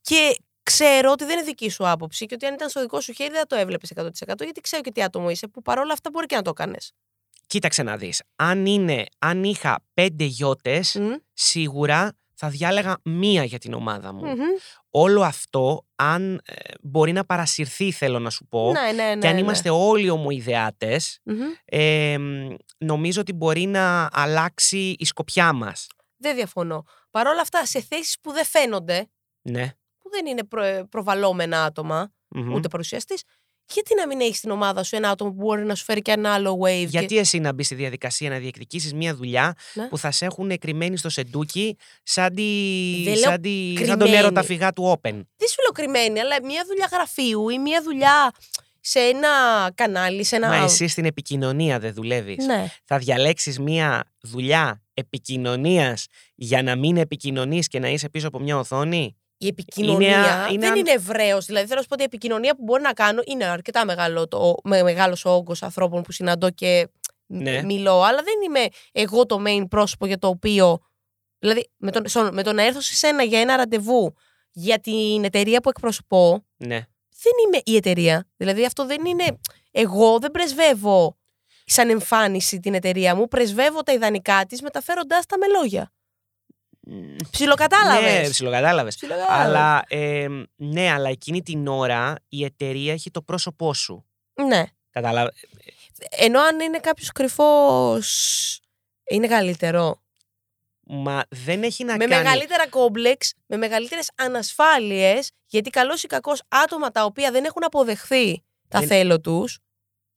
Και ξέρω ότι δεν είναι δική σου άποψη και ότι αν ήταν στο δικό σου χέρι δεν θα το έβλεπες 100% γιατί ξέρω και τι άτομο είσαι που παρόλα αυτά μπορεί και να το έκανες. Κοίταξε να δεις. Αν, είναι, αν είχα πέντε γιώτες, σίγουρα θα διάλεγα μία για την ομάδα μου. Όλο αυτό, αν ε, μπορεί να παρασυρθεί, θέλω να σου πω, Ναι, ναι, ναι. και αν ναι. είμαστε όλοι ομοειδεάτες, Μμμ. ε, μ, νομίζω ότι μπορεί να αλλάξει η σκοπιά μας. Δεν διαφωνώ. Παρ' όλα αυτά, σε θέσεις που δεν φαίνονται, Ναι. που δεν είναι προ, προβαλλόμενα άτομα, Μμμ. ούτε παρουσιαστής, γιατί να μην έχεις στην ομάδα σου ένα άτομο που μπορεί να σου φέρει και ένα άλλο wave. Γιατί και... εσύ να μπεις στη διαδικασία να διεκδικήσεις μία δουλειά Ναι. που θα σε έχουν κρυμμένη στο σεντούκι σαν, τη, Δεν λέω σαν, τη, σαν τον κρυμμένη. έρωτα φυγά του Open. Δεν σου λέω κρυμμένη, αλλά μια δουλειά γραφείου ή μια δουλειά σε ένα κανάλι, σε ένα. Μα εσύ στην επικοινωνία δεν δουλεύεις. Ναι. Θα διαλέξεις μία δουλειά επικοινωνίας για να μην επικοινωνείς και να είσαι πίσω από μια οθόνη; Η επικοινωνία Είναι- είναι δεν αν- είναι ευρέως. Δηλαδή, θέλω να σου πω ότι η επικοινωνία που μπορεί να κάνω είναι αρκετά μεγάλο το, με μεγάλος όγκος ανθρώπων που συναντώ και μ- Ναι. μιλώ, αλλά δεν είμαι εγώ το main πρόσωπο για το οποίο. Δηλαδή, με το, σο- με το να έρθω σε σένα για ένα ραντεβού για την εταιρεία που εκπροσωπώ, Ναι. δεν είμαι η εταιρεία. Δηλαδή, αυτό δεν είναι. Εγώ δεν πρεσβεύω σαν εμφάνιση την εταιρεία μου, πρεσβεύω τα ιδανικά της μεταφέροντάς τα με λόγια. Ψιλοκατάλαβες. Ναι, ψιλοκατάλαβες. Ψιλοκατάλαβες. Αλλά, ε, ναι, αλλά εκείνη την ώρα η εταιρεία έχει το πρόσωπό σου. Ναι. Κατάλαβε. Ενώ αν είναι κάποιος κρυφός. Είναι καλύτερο. Μα δεν έχει να με κάνει. μεγαλύτερα κόμπλεξ, με μεγαλύτερες ανασφάλειες, γιατί καλός ή κακός άτομα τα οποία δεν έχουν αποδεχθεί τα Δεν- θέλω τους.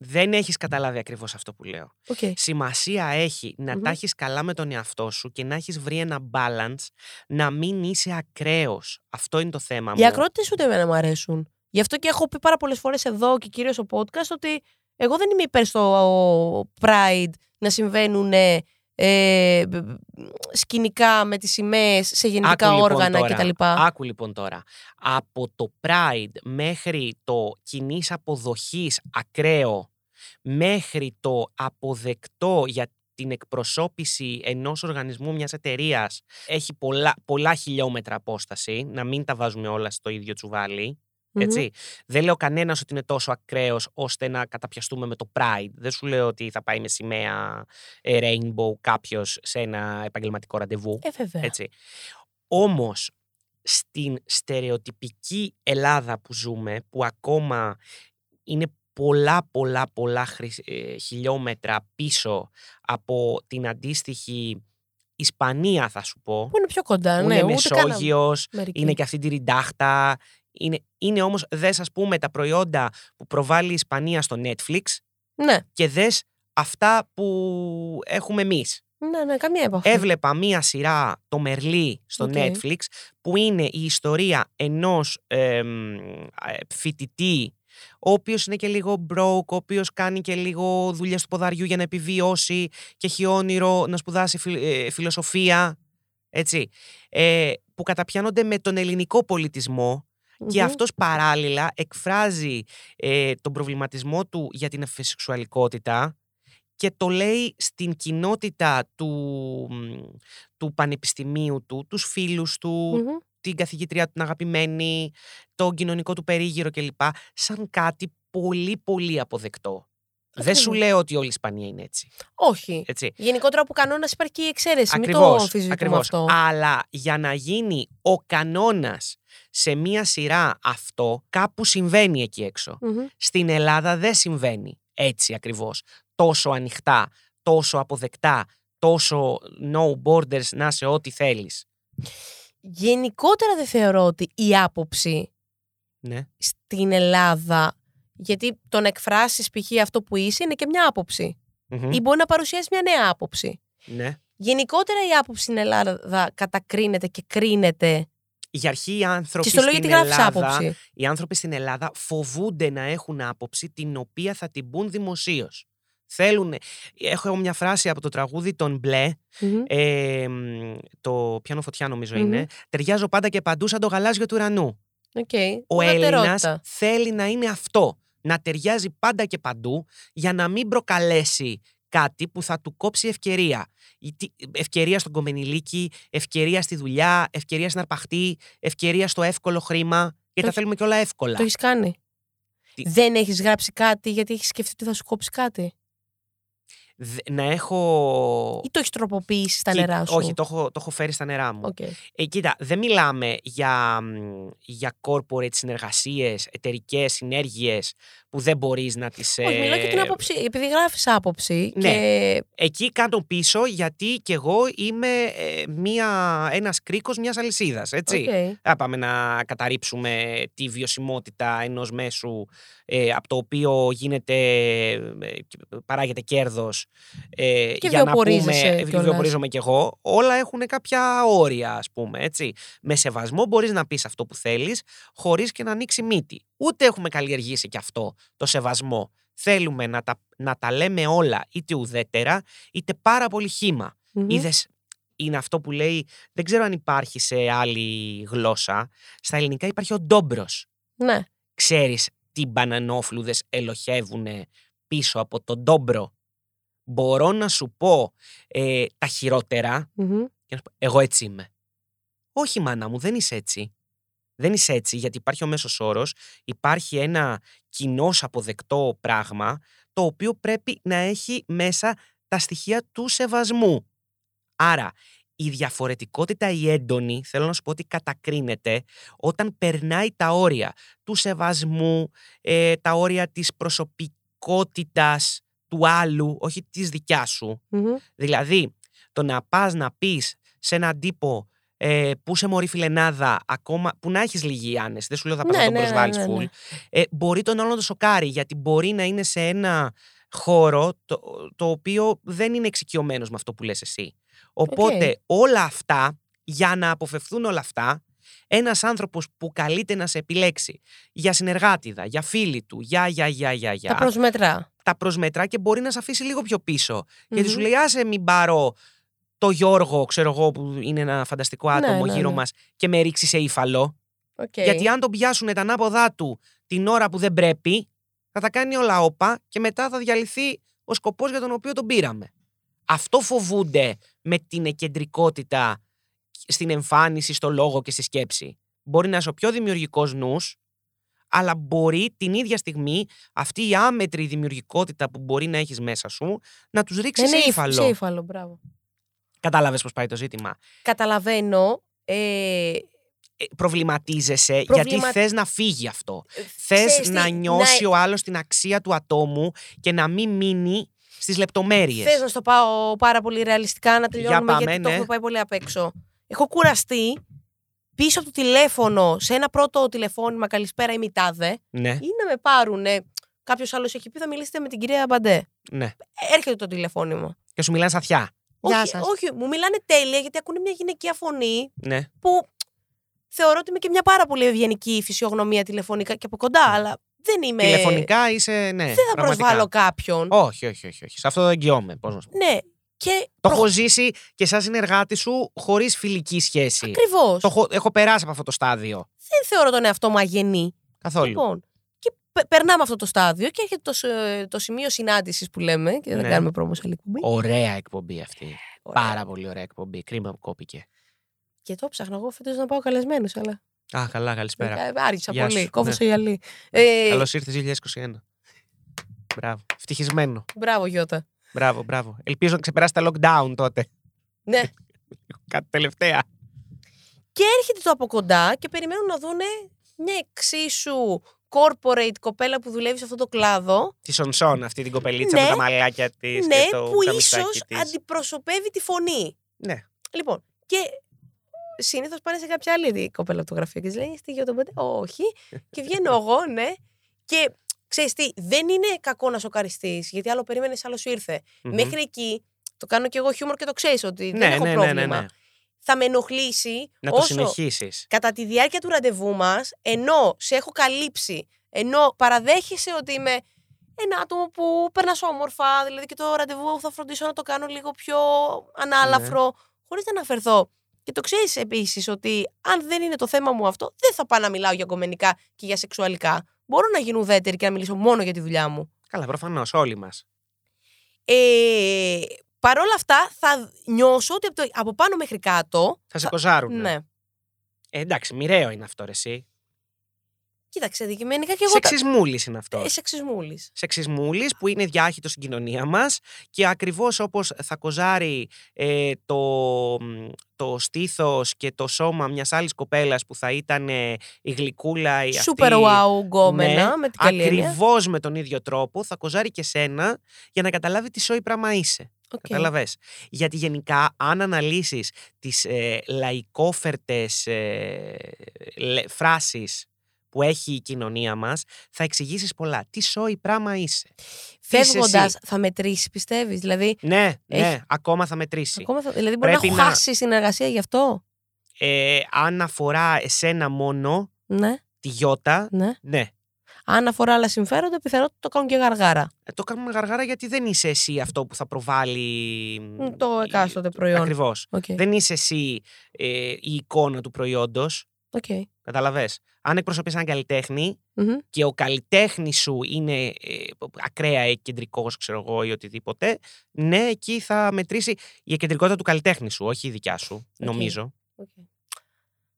Δεν έχεις καταλάβει ακριβώς αυτό που λέω. Okay. Σημασία έχει να Μμμ. τα έχεις καλά με τον εαυτό σου και να έχεις βρει ένα balance, να μην είσαι ακραίος. Αυτό είναι το θέμα Οι μου. ακρότητε ούτε εμένα μου αρέσουν. Γι' αυτό και έχω πει πάρα πολλές φορές εδώ και κυρίως στο podcast ότι εγώ δεν είμαι υπέρ στο Pride να συμβαίνουν ε, σκηνικά με τις σημαίες σε γεννητικά Άκου, λοιπόν, όργανα τώρα. κτλ. Άκου λοιπόν τώρα. Από το Pride μέχρι το κοινή αποδοχής ακραίο μέχρι το αποδεκτό για την εκπροσώπηση ενός οργανισμού μιας εταιρείας έχει πολλά, πολλά χιλιόμετρα απόσταση, να μην τα βάζουμε όλα στο ίδιο τσουβάλι. Μμμ. Έτσι. Δεν λέω κανένας ότι είναι τόσο ακραίος ώστε να καταπιαστούμε με το Pride. Δεν σου λέω ότι θα πάει με σημαία ε, Rainbow κάποιος σε ένα επαγγελματικό ραντεβού. Ε, βέβαια. Έτσι. Όμως, στην στερεοτυπική Ελλάδα που ζούμε, που ακόμα είναι πολλά πολλά πολλά χρυσ- ε, χιλιόμετρα πίσω από την αντίστοιχη Ισπανία θα σου πω, Που είναι πιο κοντά, που ναι. είναι ούτε καν Μεσόγειος, Αμερική. είναι και αυτή τη ριντάχτα, είναι, είναι όμως, δες ας πούμε τα προϊόντα που προβάλλει η Ισπανία στο Netflix Ναι, και δες αυτά που έχουμε εμείς. ναι, ναι, καμία επαφή. Έβλεπα μία σειρά, το Μερλί, στο OK. Netflix, που είναι η ιστορία ενός εμ, ε, φοιτητή, ο οποίος είναι και λίγο broke, ο οποίος κάνει και λίγο δουλειές του ποδαριού για να επιβιώσει και έχει όνειρο να σπουδάσει φιλ- ε, φιλοσοφία, έτσι, ε, που καταπιάνονται με τον ελληνικό πολιτισμό Και Μμμ. αυτός παράλληλα εκφράζει ε, τον προβληματισμό του για την ευφυσεξουαλικότητα και το λέει στην κοινότητα του, μ, του πανεπιστημίου του, τους φίλους του, Μμμ. Την καθηγήτρια του την αγαπημένη, τον κοινωνικό του περίγυρο κλπ. Σαν κάτι πολύ πολύ αποδεκτό. Δεν σου Ακριβώς. λέω ότι όλη η Ισπανία είναι έτσι. Όχι. έτσι. Γενικότερα από κανόνας υπάρχει και η εξαίρεση. Μην το Ακριβώς, αμφισβητούμε ακριβώς. αυτό. Αλλά για να γίνει ο κανόνας σε μία σειρά αυτό, κάπου συμβαίνει εκεί έξω. Μμμ. Στην Ελλάδα δεν συμβαίνει έτσι ακριβώς. Τόσο ανοιχτά, τόσο αποδεκτά, τόσο no borders να σε ό,τι θέλεις. Γενικότερα δεν θεωρώ ότι η άποψη Ναι. στην Ελλάδα. Γιατί το να εκφράσεις π.χ. αυτό που είσαι είναι και μια άποψη. Μμμ. Ή μπορεί να παρουσιάσεις μια νέα άποψη. ναι. Γενικότερα η άποψη στην Ελλάδα κατακρίνεται και κρίνεται. Για αρχή οι άνθρωποι Και στο λέω στην γιατί γράφεις Ελλάδα, άποψη. οι άνθρωποι στην Ελλάδα φοβούνται να έχουν άποψη την οποία θα την πούν δημοσίως. Θέλουν. Έχω μια φράση από το τραγούδι των Μπλε, Μμμ. ε, μ, το πιάνο φωτιά νομίζω Μμμ. είναι. Ταιριάζω πάντα και παντού σαν το γαλάζιο του ουρανού. Οκ. Ο Έλληνας Ουδετερότητα. θέλει να είναι αυτό. Να ταιριάζει πάντα και παντού για να μην προκαλέσει κάτι που θα του κόψει ευκαιρία. Η τι- Ευκαιρία στο γκομενιλίκι, ευκαιρία στη δουλειά, ευκαιρία στην αρπαχτή, ευκαιρία στο εύκολο χρήμα. Γιατί τα έχει- θέλουμε και όλα εύκολα. Το έχεις κάνει. Τι- Δεν έχεις γράψει κάτι γιατί έχεις σκεφτεί ότι θα σου κόψει κάτι; Δε- Να έχω. Ή το έχεις τροποποιήσει στα Κοί- νερά σου; Όχι, το έχω, το έχω φέρει στα νερά μου. Οκ. Ε, κοίτα, δεν μιλάμε για, μ, για corporate συνεργασίες, εταιρικές συνέργειες που δεν μπορείς να τις... Όχι, μιλάω και την ε, άποψη. Επειδή γράφεις άποψη. Ναι. Και... Εκεί κάνω πίσω γιατί κι εγώ είμαι ε, μία, ένας κρίκος μιας αλυσίδας, έτσι. Οκ. Δεν θα πάμε να καταρρίψουμε τη βιωσιμότητα ενός μέσου ε, από το οποίο γίνεται, ε, παράγεται κέρδος ε, Και για να πούμε, βιοπορίζεσαι ε, κιόλας. βιοπορίζομαι κι εγώ, όλα έχουν κάποια όρια ας πούμε, έτσι. Με σεβασμό μπορείς να πεις αυτό που θέλεις χωρίς και να ανοίξει μύτη. Ούτε έχουμε καλλιεργήσει κι αυτό το σεβασμό. Θέλουμε να τα, να τα λέμε όλα είτε ουδέτερα είτε πάρα πολύ χήμα. Μμμ. Είδες, είναι αυτό που λέει, δεν ξέρω αν υπάρχει σε άλλη γλώσσα. Στα ελληνικά υπάρχει ο ντόμπρος. Ναι. Ξέρεις τι μπανανόφλουδες ελοχεύουν πίσω από τον ντόμπρο; Μπορώ να σου πω ε, τα χειρότερα Μμμ. και να σου πω, εγώ έτσι είμαι. Όχι μάνα μου, δεν είσαι έτσι. Δεν είσαι έτσι γιατί υπάρχει ο μέσος όρος, υπάρχει ένα κοινώ αποδεκτό πράγμα το οποίο πρέπει να έχει μέσα τα στοιχεία του σεβασμού. Άρα, η διαφορετικότητα η έντονη, θέλω να σου πω ότι κατακρίνεται όταν περνάει τα όρια του σεβασμού, ε, τα όρια της προσωπικότητας του άλλου, όχι της δικιάς σου. Μμμ. Δηλαδή, το να πας να πεις σε έναν τύπο ε, που είσαι μωρή φιλενάδα, ακόμα που να έχεις λίγη άνεση, δεν σου λέω θα πας Ναι, να τον ναι, ναι, προσβάλλεις ναι, full, ναι. ε, μπορεί τον άλλον να το σοκάρει, γιατί μπορεί να είναι σε ένα χώρο το, το οποίο δεν είναι εξοικειωμένος με αυτό που λες εσύ. Οπότε όλα αυτά, για να αποφευθούν όλα αυτά, ένας άνθρωπος που καλείται να σε επιλέξει για συνεργάτιδα, για φίλη του, για, για, για, για, για Τα προσμετρά. Τα προσμετρά και μπορεί να σε αφήσει λίγο πιο πίσω. Γιατί σου Μμμ. λέει, άσε μην πάρω το Γιώργο, ξέρω εγώ, που είναι ένα φανταστικό Ναι, άτομο ναι, γύρω ναι. μας και με ρίξει σε ύφαλο. Οκ. Γιατί αν τον πιάσουν τα ανάποδά του την ώρα που δεν πρέπει, θα τα κάνει όλα όπα και μετά θα διαλυθεί ο σκοπός για τον οποίο τον πήραμε. Αυτό φοβούνται με την εκκεντρικότητα στην εμφάνιση, στο λόγο και στη σκέψη. Μπορεί να είσαι ο πιο δημιουργικός νους, αλλά μπορεί την ίδια στιγμή αυτή η άμετρη δημιουργικότητα που μπορεί να έχεις μέσα σου να τους ρίξεις Ναι, σε ναι, ύφαλο. σε ύφαλο, μπράβο. Κατάλαβες πώς πάει το ζήτημα. Καταλαβαίνω. Ε, Ε, προβληματίζεσαι γιατί Προβλημα- θες να φύγει αυτό. ξέρεις Θες τι, να νιώσει ο άλλος την αξία του ατόμου και να μην μείνει στις λεπτομέρειες. Θες να στο πάω πάρα πολύ ρεαλιστικά να τελειώνουμε πάμε, γιατί το ναι. έχουμε πάει πολύ απ' έξω. Έχω κουραστεί πίσω από το τηλέφωνο, σε ένα πρώτο τηλεφώνημα καλησπέρα ή μητάδε, Ναι, ή να με πάρουνε. Κάποιος άλλος έχει πει θα μιλήσετε με την κυρία Μπαντέ. ναι. Έρχεται το τηλεφώνημα. Και σου μιλάνε σαθιά. Γεια όχι, σας. όχι, μου μιλάνε τέλεια γιατί ακούνε μια γυναικεία φωνή Ναι. που θεωρώ ότι είμαι και μια πάρα πολύ ευγενική φυσιογνωμία τηλεφωνικά και από κοντά, αλλά δεν είμαι. Τηλεφωνικά είσαι, ναι. Δεν θα πραγματικά. προσβάλλω κάποιον. Όχι, όχι, όχι, όχι. Σε αυτό δεν εγγυώμαι. Πώς να σου πω. Ναι. Και Το έχω ζήσει και σαν συνεργάτη σου χωρίς φιλική σχέση. Ακριβώς. Το έχω, έχω περάσει από αυτό το στάδιο. Δεν θεωρώ τον εαυτό μου αγενή. Καθόλου. Λοιπόν, και πε- περνάμε αυτό το στάδιο και έρχεται το, σ- το σημείο συνάντησης που λέμε. Και δεν Ναι. κάνουμε πρόμο σε άλλη εκπομπή. Ωραία εκπομπή αυτή. Ωραία. Πάρα πολύ ωραία εκπομπή. Κρίμα που κόπηκε. Και το ψάχνα εγώ φέτος να πάω καλεσμένος, αλλά. Α, καλά, καλησπέρα. Ε, Άργησα Γεια πολύ. σου. Κόβωσα Ναι. γυαλί. Ε, Καλώς ήρθες 2021. Μπράβο. Ευτυχισμένο. Μπράβο, Γιώτα. Μπράβο, μπράβο. Ελπίζω να ξεπεράσει τα lockdown τότε. Ναι. Κάτι τελευταία. Και έρχεται το από κοντά και περιμένουν να δούνε μια εξίσου corporate κοπέλα που δουλεύει σε αυτό το κλάδο. Τη Σονσόν, αυτή την κοπελίτσα Ναι. με τα μαλλάκια της. ναι, και το που καμισάκι ίσως της. αντιπροσωπεύει τη φωνή. Ναι. Λοιπόν, και συνήθως πάνε σε κάποια άλλη κοπέλα από το γραφείο και της λέει Είστε για τον Παντέ. Όχι. και βγαίνω εγώ, ναι. Και ξέρεις τι, δεν είναι κακό να σοκαριστείς, γιατί άλλο περίμενες, άλλο σου ήρθε. Μμμ. Μέχρι εκεί το κάνω κι εγώ χιούμορ και το ξέρεις ότι Ναι, δεν έχω ναι, ναι, πρόβλημα. ναι, ναι. Θα με ενοχλήσει Να το όσο συνεχίσεις. κατά τη διάρκεια του ραντεβού μας, ενώ σε έχω καλύψει, ενώ παραδέχεσαι ότι είμαι ένα άτομο που περνάς όμορφα, δηλαδή και το ραντεβού θα φροντίσω να το κάνω λίγο πιο ανάλαφρο, Ναι. χωρίς να αναφερθώ. Και το ξέρεις επίσης ότι αν δεν είναι το θέμα μου αυτό, δεν θα πάω να μιλάω για κομμενικά και για σεξουαλικά. Μπορώ να γίνω ουδέτερη και να μιλήσω μόνο για τη δουλειά μου. Καλά, προφανώς, όλοι μας. Ε, Παρ' όλα αυτά, θα νιώσω ότι από, το, από πάνω μέχρι κάτω. Θα σε κοζάρουν. Ναι. Ε, εντάξει, μοιραίο είναι αυτό, ρε, εσύ. Κοίταξε, δικαιωματικά και εγώ. τα- Σεξισμούλης είναι αυτός. Ε, σεξισμούλης. Σεξισμούλης που είναι διάχυτος στην κοινωνία μας και ακριβώς όπως θα κοζάρει ε, το, μ, το στήθος και το σώμα μιας άλλης κοπέλας που θα ήταν ε, η γλυκούλα, η Super αυτή, wow γκόμενα, ναι, με την καλή έννοια. Ακριβώς με τον ίδιο τρόπο θα κοζάρει και σένα για να καταλάβει τι σόι πράγμα είσαι. Οκ. Καταλαβες; Γιατί γενικά, αν αναλύσεις τις ε, λαϊκόφερτες ε, λε- φράσεις που έχει η κοινωνία μας, θα εξηγήσεις πολλά. Τι σόι πράγμα είσαι. Τι είσαι Φεύγοντας, εσύ. θα μετρήσεις, πιστεύεις; Δηλαδή, Ναι, ναι, Έχει- ακόμα θα μετρήσει. ακόμα θα, δηλαδή μπορεί Πρέπει να να- χάσει συνεργασία γι' αυτό. Ε, αν αφορά εσένα μόνο, Ναι, τη γιώτα, ναι. ναι. Αν αφορά άλλα συμφέροντα, πιθανότητα το κάνουν και γαργάρα. Ε, το κάνουμε γαργάρα γιατί δεν είσαι εσύ αυτό που θα προβάλλει... Μ, το εκάστοτε προϊόν. Ακριβώς. Οκ. Δεν είσαι εσύ ε, η εικόνα του προϊόντος. Οκ. Καταλαβες. Αν εκπροσωπείς έναν καλλιτέχνη, Μμμ. και ο καλλιτέχνης σου είναι ε, ακραία εκκεντρικός, ξέρω εγώ, ή οτιδήποτε, ναι, εκεί θα μετρήσει η εκκεντρικότητα του καλλιτέχνη σου, όχι η δικιά σου, νομίζω. Οκ.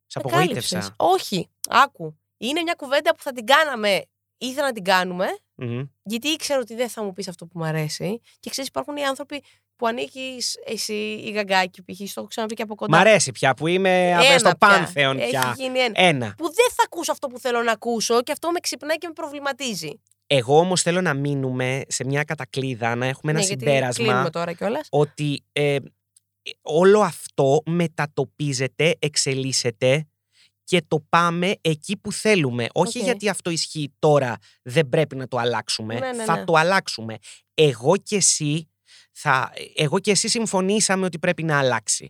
Σε Με απογοήτευσα. κάλυψες. Όχι. Άκου. Είναι μια κουβέντα που θα την κάναμε. Ήθελα να την κάνουμε, Μμμ. γιατί ήξερα ότι δεν θα μου πεις αυτό που μου αρέσει. Και ξέρεις, υπάρχουν οι άνθρωποι που ανήκεις εσύ, η γαγκάκι, π.χ. Το έχω ξαναπεί και από κοντά. Μ' αρέσει πια που είμαι Ένα απ' στο πια. πάνθεον Έχει πια. γίνει ένα. Ένα. Που δεν θα ακούσω αυτό που θέλω να ακούσω και αυτό με ξυπνάει και με προβληματίζει. Εγώ όμως θέλω να μείνουμε σε μια κατακλίδα, να έχουμε ένα ναι, γιατί συμπέρασμα κλείνουμε τώρα κιόλας. ότι ε, όλο αυτό μετατοπίζεται, εξελίσσεται και το πάμε εκεί που θέλουμε. Όχι Οκ. γιατί αυτό ισχύει τώρα, δεν πρέπει να το αλλάξουμε. Ναι, ναι, θα ναι. το αλλάξουμε. Εγώ και εσύ, θα, εγώ και εσύ συμφωνήσαμε ότι πρέπει να αλλάξει.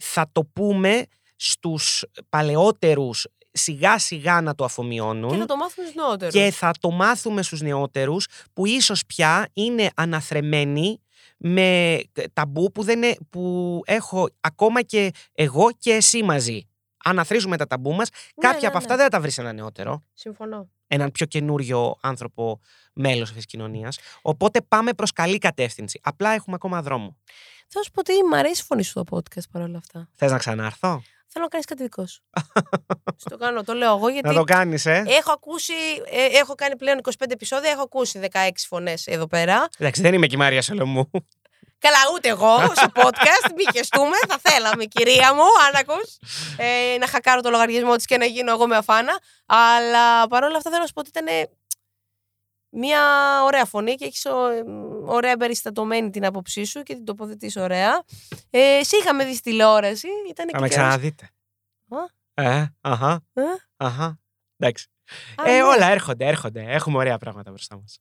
Θα το πούμε στους παλαιότερους σιγά σιγά να το αφομοιώνουν Και θα το μάθουμε στους νεότερους. και θα το μάθουμε στους νεότερους που ίσως πια είναι αναθρεμμένοι με ταμπού που, δεν ε- που έχω ακόμα και εγώ και εσύ μαζί. Αναθρίζουμε τα ταμπού μας. κάποια ναι, από ναι. αυτά δεν θα τα βρεις σε ένα νεότερο. Συμφωνώ. Έναν πιο καινούριο άνθρωπο μέλος αυτής της κοινωνίας. Οπότε πάμε προς καλή κατεύθυνση. Απλά έχουμε ακόμα δρόμο. Θα σου πω ότι μ' αρέσει η φωνή σου στο podcast παρόλα αυτά. Θες να ξανάρθω; Θέλω να κάνεις κάτι δικό σου. Σου το κάνω, το λέω εγώ γιατί. Να το κάνεις, ε. Έχω ακούσει, ε, έχω κάνει πλέον 25 επεισόδια, έχω ακούσει 16 φωνές εδώ πέρα. Εντάξει, δεν είμαι και η Μαρία Σολομού. Καλά, ούτε εγώ σε podcast, μη χεστούμε, θα θέλαμε, κυρία μου, αν ακούς, ε, να χακάρω το λογαριασμό της και να γίνω εγώ με αφάνα. Αλλά παρόλα αυτά θέλω να σου πω ότι ήταν μια ωραία φωνή και έχεις ο- ε, ωραία εμπεριστατωμένη την άποψή σου και την τοποθετείς ωραία. Ε, σε είχαμε δει στη τηλεόραση, ήταν Θα με και καιρός. ξαναδείτε. Ε, αχα, Ε; αχα. Εντάξει. Α, Ε, ναι. όλα έρχονται, έρχονται. Έχουμε ωραία πράγματα μπροστά μας.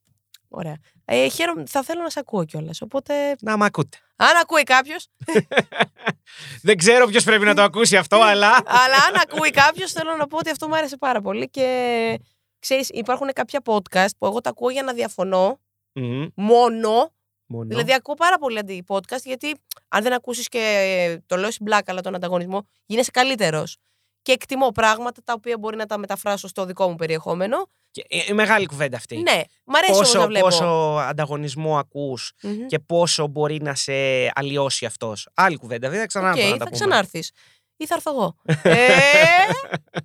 Ωραία. Ε, χαίρομαι, θα θέλω να σε ακούω κιόλας. Οπότε, Να μ' ακούτε. αν ακούει κάποιος, Δεν ξέρω ποιος πρέπει να το ακούσει αυτό, αλλά. αλλά αν ακούει κάποιος, θέλω να πω ότι αυτό μου άρεσε πάρα πολύ. Και ξέρεις, υπάρχουν κάποια podcast που εγώ τα ακούω για να διαφωνώ Μμμ. μόνο Μόνο. Δηλαδή, ακούω πάρα πολύ αντί podcast, γιατί αν δεν ακούσεις και το λέω στην πλάκα, αλλά τον ανταγωνισμό, γίνεσαι καλύτερος. Και εκτιμώ πράγματα τα οποία μπορεί να τα μεταφράσω στο δικό μου περιεχόμενο. Και, ε, ε, μεγάλη κουβέντα αυτή. Ναι, μ' αρέσει όμως πόσο, να βλέπω. πόσο ανταγωνισμό ακούς Μμμ. και πόσο μπορεί να σε αλλοιώσει αυτός. Άλλη κουβέντα, δεν θα Οκ, ξανάρθω να τα θα πούμε. ξανάρθεις. Ή θα έρθω εγώ. ε,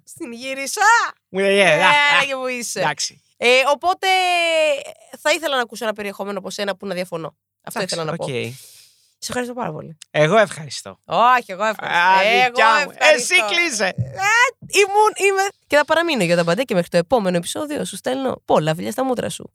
στην γύρισα. Μου λέει, Ε, «Ε, α, α, έλεγε που είσαι. Εντάξει. Ε, οπότε θα ήθελα να ακούσω ένα περιεχόμενο από σένα που να διαφωνώ. Αυτό ήθελα να Εντάξει, πω. Οκ. Σε ευχαριστώ πάρα πολύ. Εγώ ευχαριστώ. Όχι, εγώ ευχαριστώ. Α, εγώ δικιά μου. ευχαριστώ. Εσύ κλείσε. Ήμουν, είμαι. Και θα παραμείνω για τα παντέ και μέχρι το επόμενο επεισόδιο σου στέλνω πολλά φιλιά στα μούτρα σου.